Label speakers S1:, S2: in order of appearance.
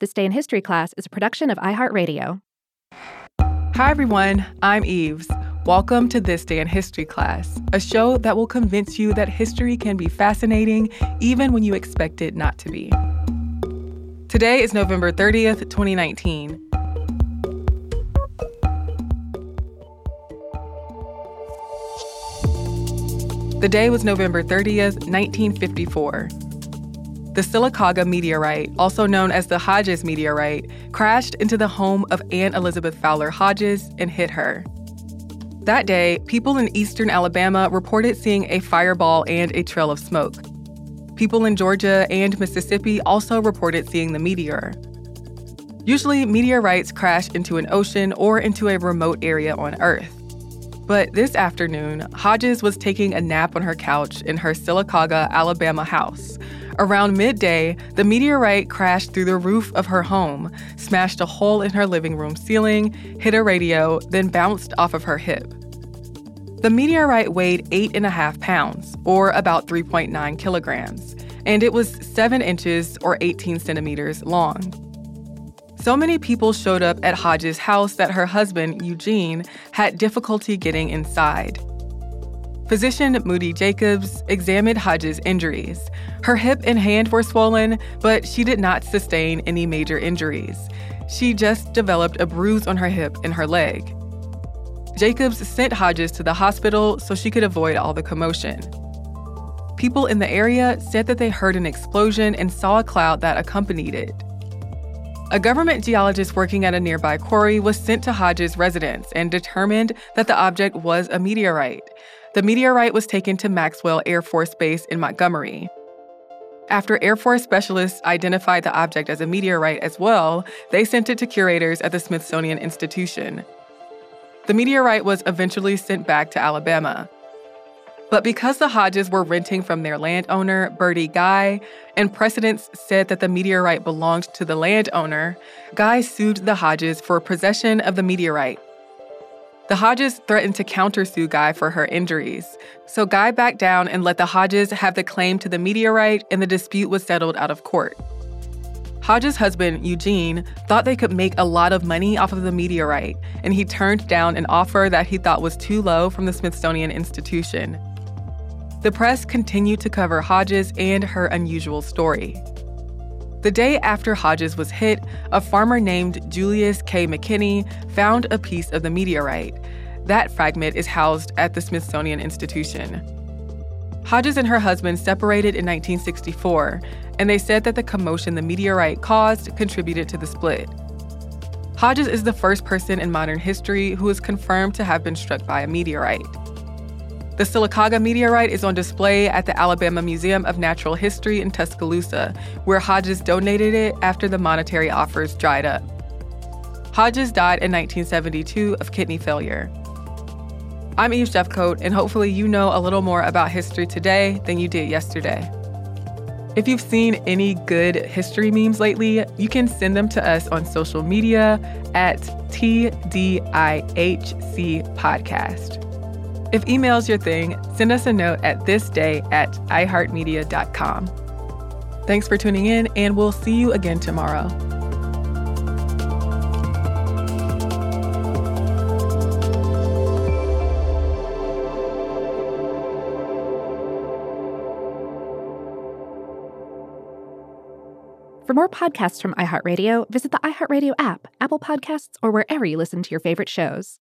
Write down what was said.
S1: This Day in History class is a production of iHeartRadio.
S2: Hi, everyone. I'm Eves. Welcome to This Day in History class, a show that will convince you that history can be fascinating even when you expect it not to be. Today is November 30th, 2019. The day was November 30th, 1954. The Sylacauga meteorite, also known as the Hodges meteorite, crashed into the home of Anne Elizabeth Fowler Hodges and hit her. That day, people in eastern Alabama reported seeing a fireball and a trail of smoke. People in Georgia and Mississippi also reported seeing the meteor. Usually, meteorites crash into an ocean or into a remote area on Earth. But this afternoon, Hodges was taking a nap on her couch in her Sylacauga, Alabama house Around midday, the meteorite crashed through the roof of her home, smashed a hole in her living room ceiling, hit a radio, then bounced off of her hip. The meteorite weighed eight and a half pounds, or about 3.9 kilograms, and it was 7 inches or 18 centimeters long. So many people showed up at Hodges' house that her husband, Eugene, had difficulty getting inside. Physician Moody Jacobs examined Hodges' injuries. Her hip and hand were swollen, but she did not sustain any major injuries. She just developed a bruise on her hip and her leg. Jacobs sent Hodges to the hospital so she could avoid all the commotion. People in the area said that they heard an explosion and saw a cloud that accompanied it. A government geologist working at a nearby quarry was sent to Hodges' residence and determined that the object was a meteorite. The meteorite was taken to Maxwell Air Force Base in Montgomery. After Air Force specialists identified the object as a meteorite as well, they sent it to curators at the Smithsonian Institution. The meteorite was eventually sent back to Alabama. But because the Hodges were renting from their landowner, Bertie Guy, and precedents said that the meteorite belonged to the landowner, Guy sued the Hodges for possession of the meteorite the Hodges threatened to countersue Guy for her injuries. So Guy backed down and let the Hodges have the claim to the meteorite, and the dispute was settled out of court. Hodges' husband, Eugene, thought they could make a lot of money off of the meteorite, and he turned down an offer that he thought was too low from the Smithsonian Institution. The press continued to cover Hodges and her unusual story. The day after Hodges was hit, a farmer named Julius K. McKinney found a piece of the meteorite. That fragment is housed at the Smithsonian Institution. Hodges and her husband separated in 1964, and they said that the commotion the meteorite caused contributed to the split. Hodges is the first person in modern history who is confirmed to have been struck by a meteorite. The Sylacauga meteorite is on display at the Alabama Museum of Natural History in Tuscaloosa, where Hodges donated it after the monetary offers dried up. Hodges died in 1972 of kidney failure. I'm Eve Jeffcoat, and hopefully you know a little more about history today than you did yesterday. If you've seen any good history memes lately, you can send them to us on social media at TDIHC Podcast. If email's your thing, send us a note at thisday at iheartmedia.com. Thanks for tuning in, and we'll see you again tomorrow.
S1: For more podcasts from iHeartRadio, visit the iHeartRadio app, Apple Podcasts, or wherever you listen to your favorite shows.